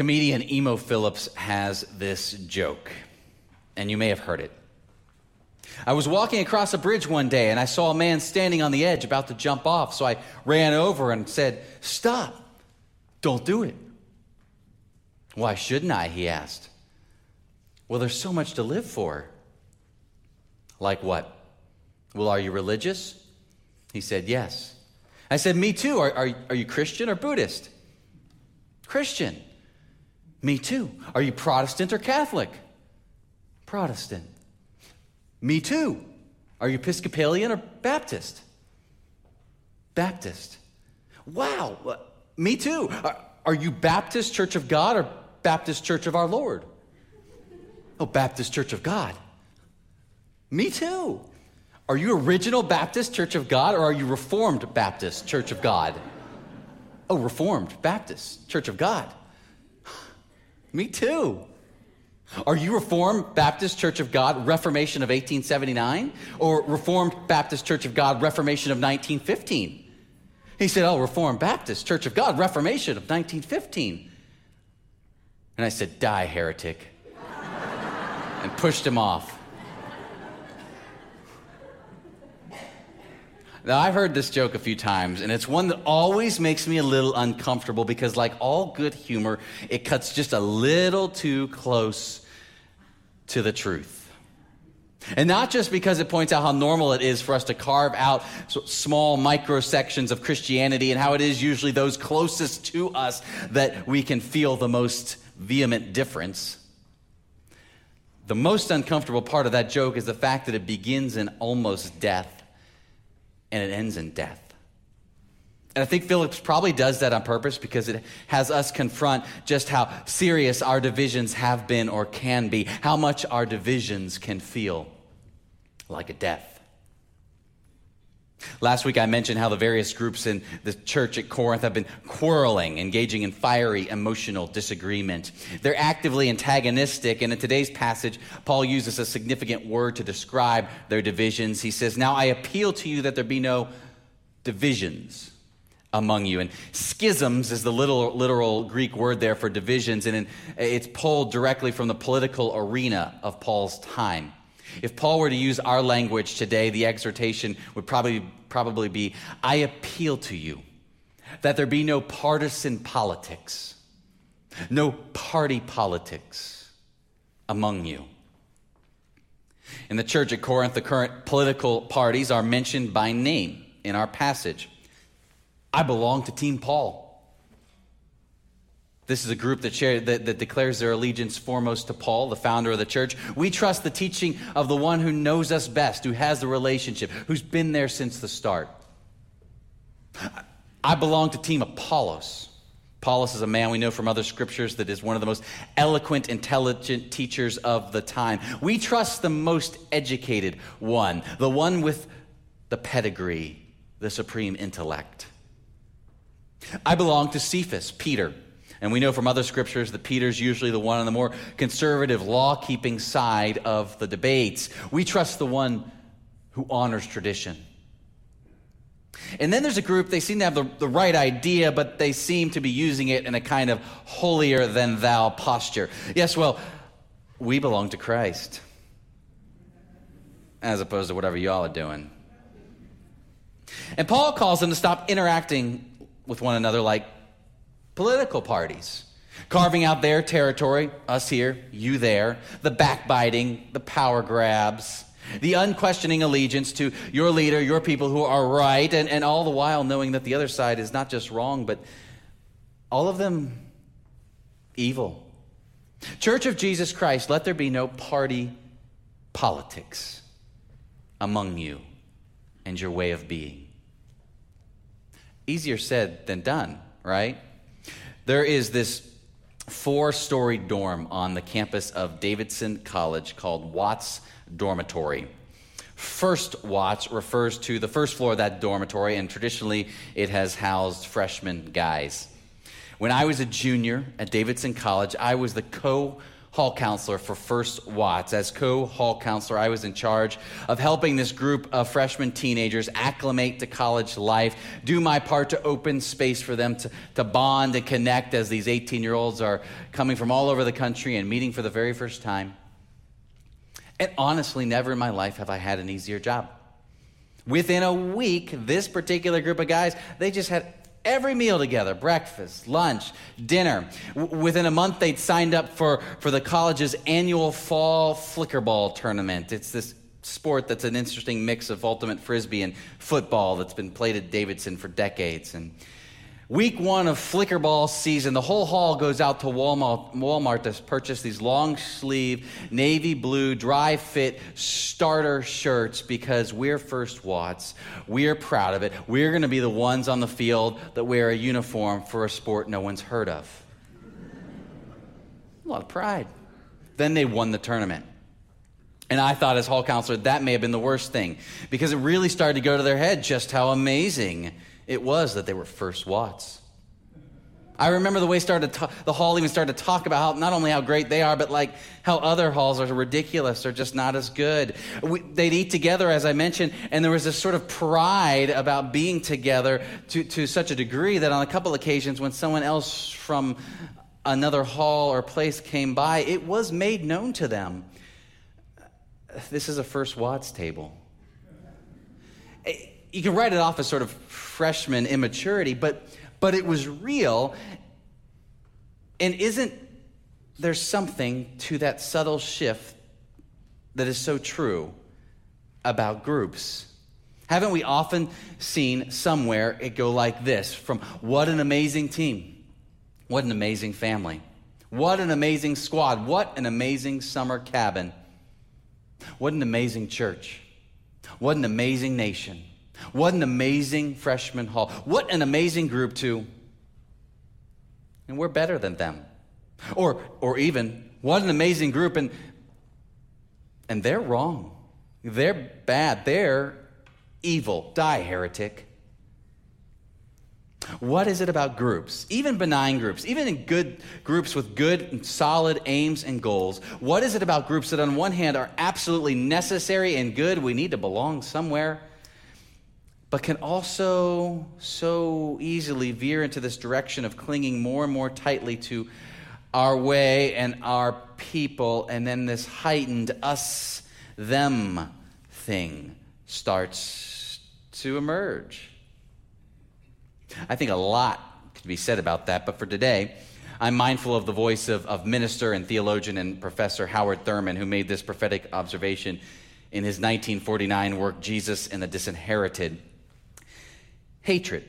Comedian Emo Phillips has this joke, and you may have heard it. I was walking across a bridge one day and I saw a man standing on the edge about to jump off, so I ran over and said, Stop, don't do it. Why shouldn't I? He asked. Well, there's so much to live for. Like what? Well, are you religious? He said, Yes. I said, Me too. Are, are, are you Christian or Buddhist? Christian. Me too. Are you Protestant or Catholic? Protestant. Me too. Are you Episcopalian or Baptist? Baptist. Wow. Me too. Are, are you Baptist Church of God or Baptist Church of our Lord? Oh, Baptist Church of God. Me too. Are you Original Baptist Church of God or are you Reformed Baptist Church of God? Oh, Reformed Baptist Church of God. Me too. Are you Reformed Baptist Church of God, Reformation of 1879? Or Reformed Baptist Church of God, Reformation of 1915? He said, Oh, Reformed Baptist Church of God, Reformation of 1915. And I said, Die, heretic. and pushed him off. Now, I've heard this joke a few times, and it's one that always makes me a little uncomfortable because, like all good humor, it cuts just a little too close to the truth. And not just because it points out how normal it is for us to carve out small micro sections of Christianity and how it is usually those closest to us that we can feel the most vehement difference. The most uncomfortable part of that joke is the fact that it begins in almost death and it ends in death. And I think Phillips probably does that on purpose because it has us confront just how serious our divisions have been or can be, how much our divisions can feel like a death. Last week I mentioned how the various groups in the church at Corinth have been quarreling, engaging in fiery emotional disagreement. They're actively antagonistic, and in today's passage, Paul uses a significant word to describe their divisions. He says, Now I appeal to you that there be no divisions among you. And schisms is the literal, literal Greek word there for divisions, and it's pulled directly from the political arena of Paul's time. If Paul were to use our language today, the exhortation would probably, probably be I appeal to you that there be no partisan politics, no party politics among you. In the church at Corinth, the current political parties are mentioned by name in our passage. I belong to Team Paul. This is a group that, share, that, that, declares their allegiance foremost to Paul, the founder of the church. We trust the teaching of the one who knows us best, who has the relationship, who's been there since the start. I belong to Team Apollos. Apollos is a man we know from other scriptures that is one of the most eloquent, intelligent teachers of the time. We trust the most educated one, the one with the pedigree, the supreme intellect. I belong to Cephas, Peter and we know from other scriptures that Peter's usually the one on the more conservative, law keeping side of the debates. We trust the one who honors tradition. And then there's a group, they seem to have the, the right idea, but they seem to be using it in a kind of holier than thou posture. Yes, well, we belong to Christ, as opposed to whatever y'all are doing. And Paul calls them to stop interacting with one another like political parties, carving out their territory, us here, you there, the backbiting, the power grabs, the unquestioning allegiance to your leader, your people who are right, and, and all the while knowing that the other side is not just wrong, but all of them evil. Church of Jesus Christ, let there be no party politics among you and your way of being. Easier said than done, right? There is this four story dorm on the campus of Davidson College called Watts Dormitory. First Watts refers to the first floor of that dormitory, and traditionally it has housed freshman guys. When I was a junior at Davidson College, I was the co hall counselor for First Watts. As co hall counselor, I was in charge of helping this group of freshman teenagers acclimate to college life, do my part to open space for them to, to bond and connect as these 18 year olds are coming from all over the country and meeting for the very first time. And honestly, never in my life have I had an easier job. Within a week, this particular group of guys, they just had every meal together breakfast, lunch, dinner. W- within a month, they'd signed up for, for the college's annual fall flickerball tournament. It's this sport that's an interesting mix of ultimate frisbee and football that's been played at Davidson for decades. And Week one of Flickerball season, the whole hall goes out to Walmart, Walmart to purchase these long sleeve, navy blue, dry fit starter shirts because we're First Watts. We're proud of it. We're going to be the ones on the field that wear a uniform for a sport no one's heard of. A lot of pride. Then they won the tournament. And I thought, as hall counselor, that may have been the worst thing because it really started to go to their head just how amazing it was that they were first Watts. I remember the way started to, the hall even started to talk about how not only how great they are, but like how other halls are ridiculous or just not as good. We, they'd eat together, as I mentioned, and there was this sort of pride about being together to, to such a degree that on a couple occasions when someone else from another hall or place came by, it was made known to them. This is a First Watts table. You can write it off as sort of freshman immaturity, but, but it was real. And isn't there something to that subtle shift that is so true about groups? Haven't we often seen somewhere it go like this from what an amazing team, what an amazing family, what an amazing squad, what an amazing summer cabin, what an amazing church, what an amazing nation. What an amazing freshman hall. What an amazing group, too. And we're better than them. Or, or even, what an amazing group, and, and they're wrong. They're bad. They're evil. Die, heretic. What is it about groups, even benign groups, even in good groups with good and solid aims and goals? What is it about groups that, on one hand, are absolutely necessary and good? We need to belong somewhere but can also so easily veer into this direction of clinging more and more tightly to our way and our people, and then this heightened us them thing starts to emerge. I think a lot could be said about that, but for today, I'm mindful of the voice of, of minister and theologian and professor Howard Thurman, who made this prophetic observation in his 1949 work, Jesus and the Disinherited hatred.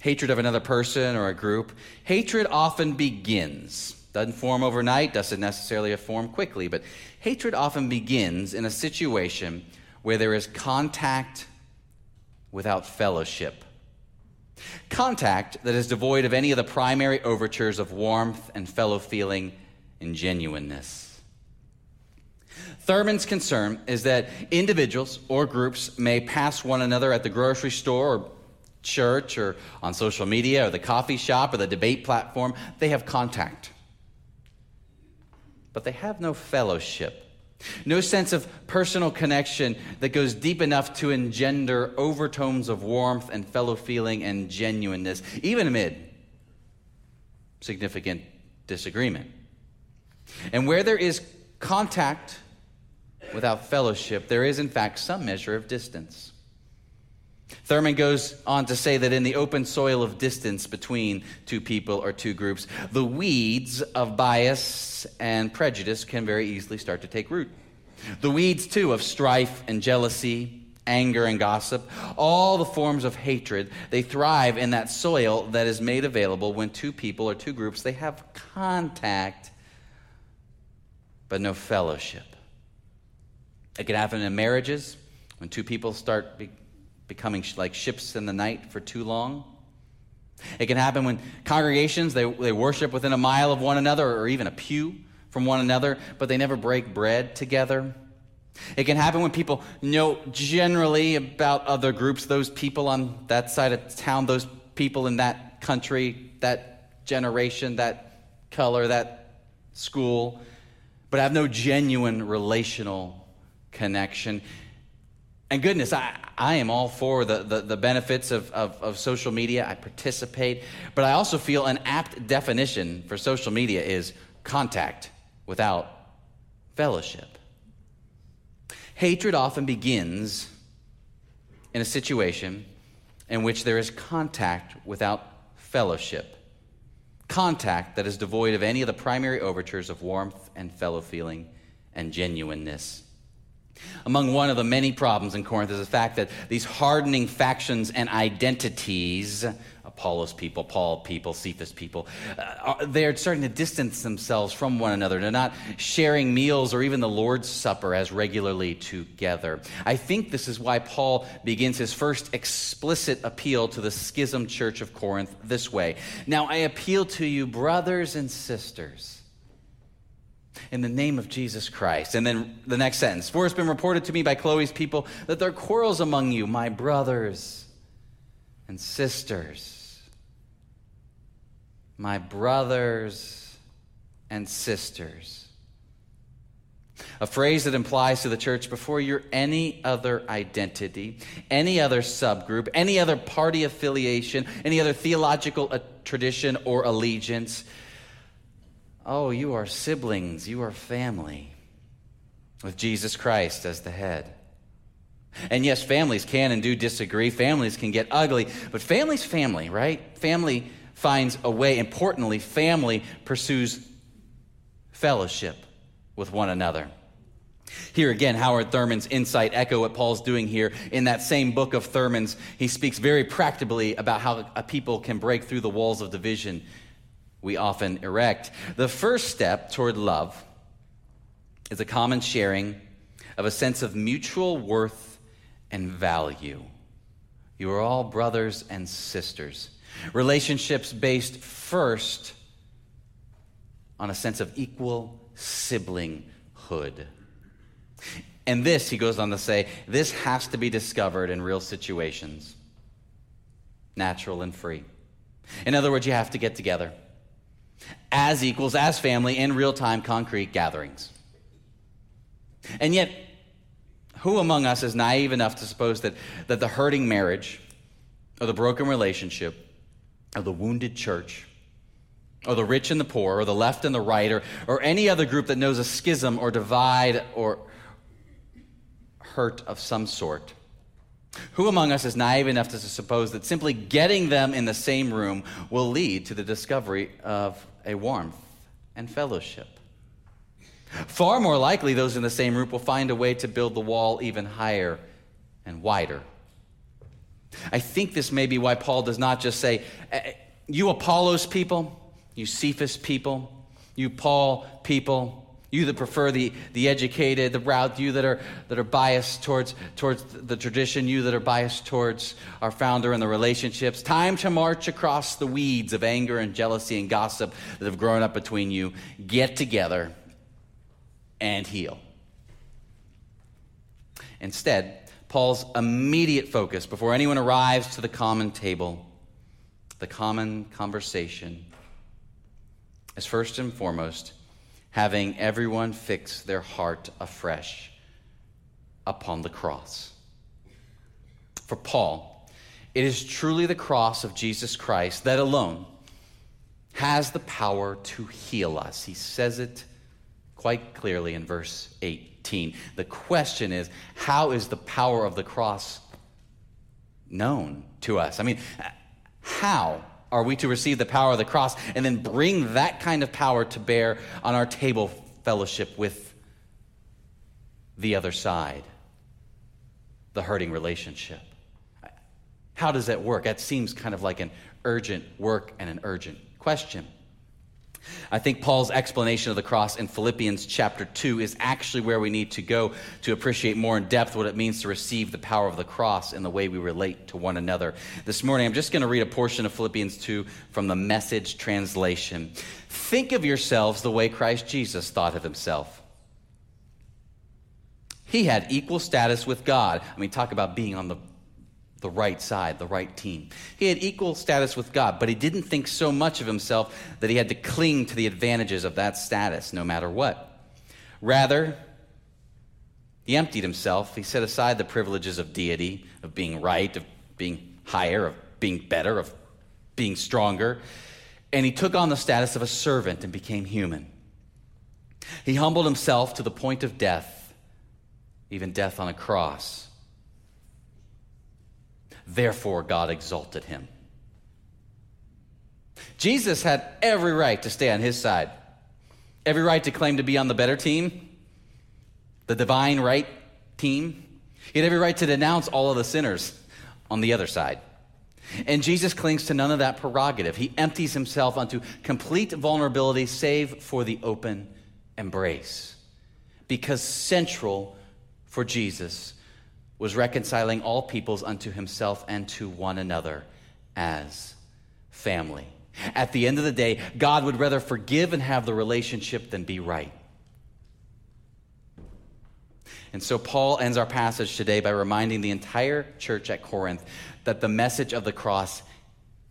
Hatred of another person or a group. Hatred often begins. Doesn't form overnight, doesn't necessarily form quickly, but hatred often begins in a situation where there is contact without fellowship. Contact that is devoid of any of the primary overtures of warmth and fellow feeling and genuineness. Thurman's concern is that individuals or groups may pass one another at the grocery store or church or on social media or the coffee shop or the debate platform, they have contact. But they have no fellowship, no sense of personal connection that goes deep enough to engender overtones of warmth and fellow feeling and genuineness, even amid significant disagreement. And where there is contact without fellowship, there is, in fact, some measure of distance. Thurman goes on to say that in the open soil of distance between two people or two groups, the weeds of bias and prejudice can very easily start to take root. The weeds, too, of strife and jealousy, anger and gossip, all the forms of hatred, they thrive in that soil that is made available when two people or two groups they have contact but no fellowship. It can happen in marriages when two people start becoming like ships in the night for too long. It can happen when congregations they, they worship within a mile of one another or even a pew from one another, but they never break bread together. It can happen when people know generally about other groups, those people on that side of town, those people in that country, that generation, that color, that school, but have no genuine relational connection. And goodness, I, I am all for the, the, the benefits of, of, of, social media. I participate. But I also feel an apt definition for social media is contact without fellowship. Hatred often begins in a situation in which there is contact without fellowship. Contact that is devoid of any of the primary overtures of warmth and fellow feeling and genuineness. Among one of the many problems in Corinth is the fact that these hardening factions and identities, Apollos people, Paul people, Cephas people, uh, they're starting to distance themselves from one another. They're not sharing meals or even the Lord's Supper as regularly together. I think this is why Paul begins his first explicit appeal to the schism church of Corinth this way Now I appeal to you, brothers and sisters in the name of Jesus Christ. And then the next sentence For it's been reported to me by Chloe's people that there are quarrels among you, my brothers and sisters. My brothers and sisters. A phrase that implies to the church before you're any other identity, any other subgroup, any other party affiliation, any other theological uh, tradition or allegiance, Oh, you are siblings, you are family with Jesus Christ as the head. And yes, families can and do disagree. Families can get ugly, but family's family, right? Family finds a way. Importantly, family pursues fellowship with one another. Here again, Howard Thurman's insight echo what Paul's doing here. In that same book of Thurman's, he speaks very practically about how a people can break through the walls of division we often erect. The first step toward love is a common sharing of a sense of mutual worth and value. You are all brothers and sisters. Relationships based first on a sense of equal siblinghood. And this, he goes on to say, this has to be discovered in real situations, natural and free. In other words, you have to get together as equals, as family, in real time, concrete gatherings. And yet, who among us is naive enough to suppose that, that the hurting marriage, or the broken relationship, or the wounded church, or the rich and the poor, or the left and the right, or, or any other group that knows a schism or divide or hurt of some sort, who among us is naive enough to suppose that simply getting them in the same room will lead to the discovery of a warmth and fellowship? Far more likely, those in the same room will find a way to build the wall even higher and wider. I think this may be why Paul does not just say, eh, eh, You Apollos people, you Cephas people, you Paul people, you that prefer the, the educated, the route, you that are, that are biased towards, towards the tradition, you that are biased towards our founder and the relationships. Time to march across the weeds of anger and jealousy and gossip that have grown up between you. Get together and heal. Instead, Paul's immediate focus before anyone arrives to the common table, the common conversation, is first and foremost having everyone fix their heart afresh upon the cross. For Paul, it is truly the cross of Jesus Christ that alone has the power to heal us. He says it quite clearly in verse 18. The question is how is the power of the cross known to us? I mean, how are we to receive the power of the cross and then bring that kind of power to bear on our table fellowship with the other side, the hurting relationship? How does that work? That seems kind of like an urgent work and an urgent question. I think Paul's explanation of the cross in Philippians chapter 2 is actually where we need to go to appreciate more in depth what it means to receive the power of the cross and the way we relate to one another. This morning, I'm just going to read a portion of Philippians 2 from the message translation. Think of yourselves the way Christ Jesus thought of himself. He had equal status with God. I mean, talk about being on the the right side, the right team. He had equal status with God, but he didn't think so much of himself that he had to cling to the advantages of that status no matter what. Rather, he emptied himself. He set aside the privileges of deity, of being right, of being higher, of being better, of being stronger, and he took on the status of a servant and became human. He humbled himself to the point of death, even death on a cross. Therefore, God exalted him. Jesus had every right to stay on his side, every right to claim to be on the better team, the divine right team. He had every right to denounce all of the sinners on the other side. And Jesus clings to none of that prerogative. He empties himself unto complete vulnerability, save for the open embrace. Because central for Jesus was reconciling all peoples unto himself and to one another as family. At the end of the day, God would rather forgive and have the relationship than be right. And so Paul ends our passage today by reminding the entire church at Corinth that the message of the cross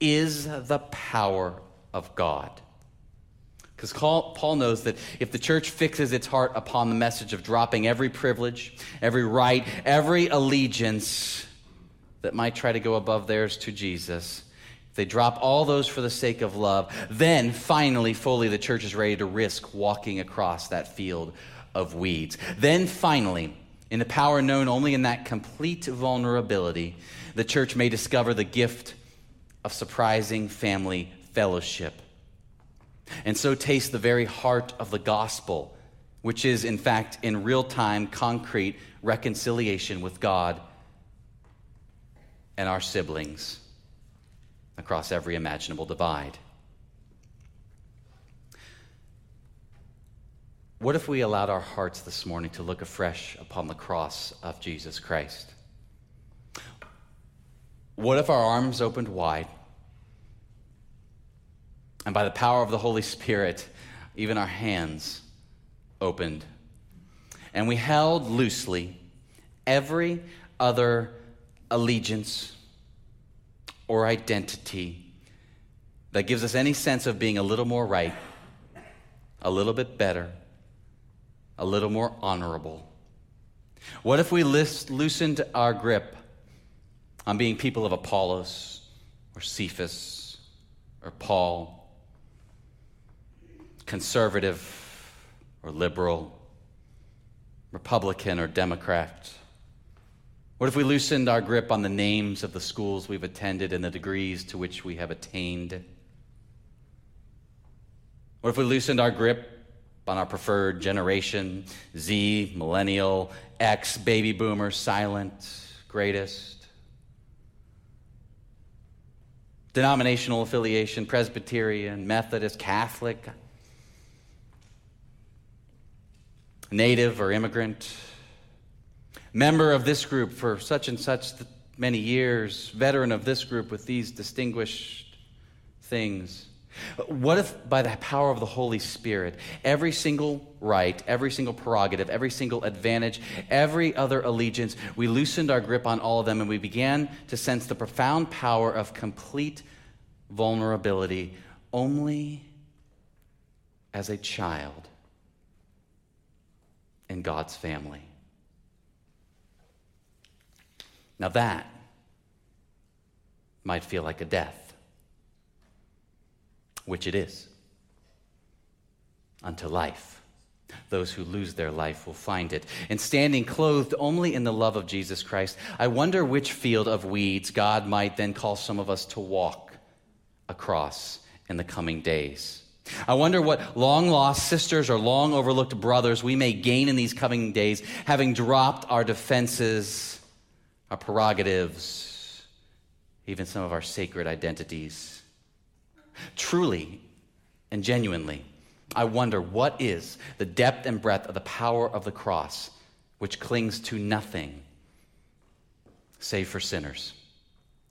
is the power of God. Because Paul knows that if the church fixes its heart upon the message of dropping every privilege, every right, every allegiance that might try to go above theirs to Jesus, if they drop all those for the sake of love, then finally, fully, the church is ready to risk walking across that field of weeds. Then finally, in the power known only in that complete vulnerability, the church may discover the gift of surprising family fellowship. And so taste the very heart of the gospel, which is, in fact, in real time, concrete reconciliation with God and our siblings across every imaginable divide. What if we allowed our hearts this morning to look afresh upon the cross of Jesus Christ? What if our arms opened wide and by the power of the Holy Spirit, even our hands opened and we held loosely every other allegiance or identity that gives us any sense of being a little more right, a little bit better, a little more honorable? What if we loosened our grip on being people of Apollos or Cephas or Paul, conservative or liberal, Republican or Democrat? What if we loosened our grip on the names of the schools we've attended and the degrees to which we have attained? What if we loosened our grip on our preferred generation Z, millennial, X, baby boomer, silent, greatest? Denominational affiliation, Presbyterian, Methodist, Catholic, native or immigrant? member of this group for such and such many years, veteran of this group with these distinguished things. What if, by the power of the Holy Spirit, every single right, every single prerogative, every single advantage, every other allegiance, we loosened our grip on all of them and we began to sense the profound power of complete vulnerability only as a child in God's family? Now, that might feel like a death, which it is, unto life. Those who lose their life will find it. And standing clothed only in the love of Jesus Christ, I wonder which field of weeds God might then call some of us to walk across in the coming days. I wonder what long lost sisters or long overlooked brothers we may gain in these coming days, having dropped our defenses our prerogatives, even some of our sacred identities. Truly and genuinely, I wonder what is the depth and breadth of the power of the cross, which clings to nothing save for sinners.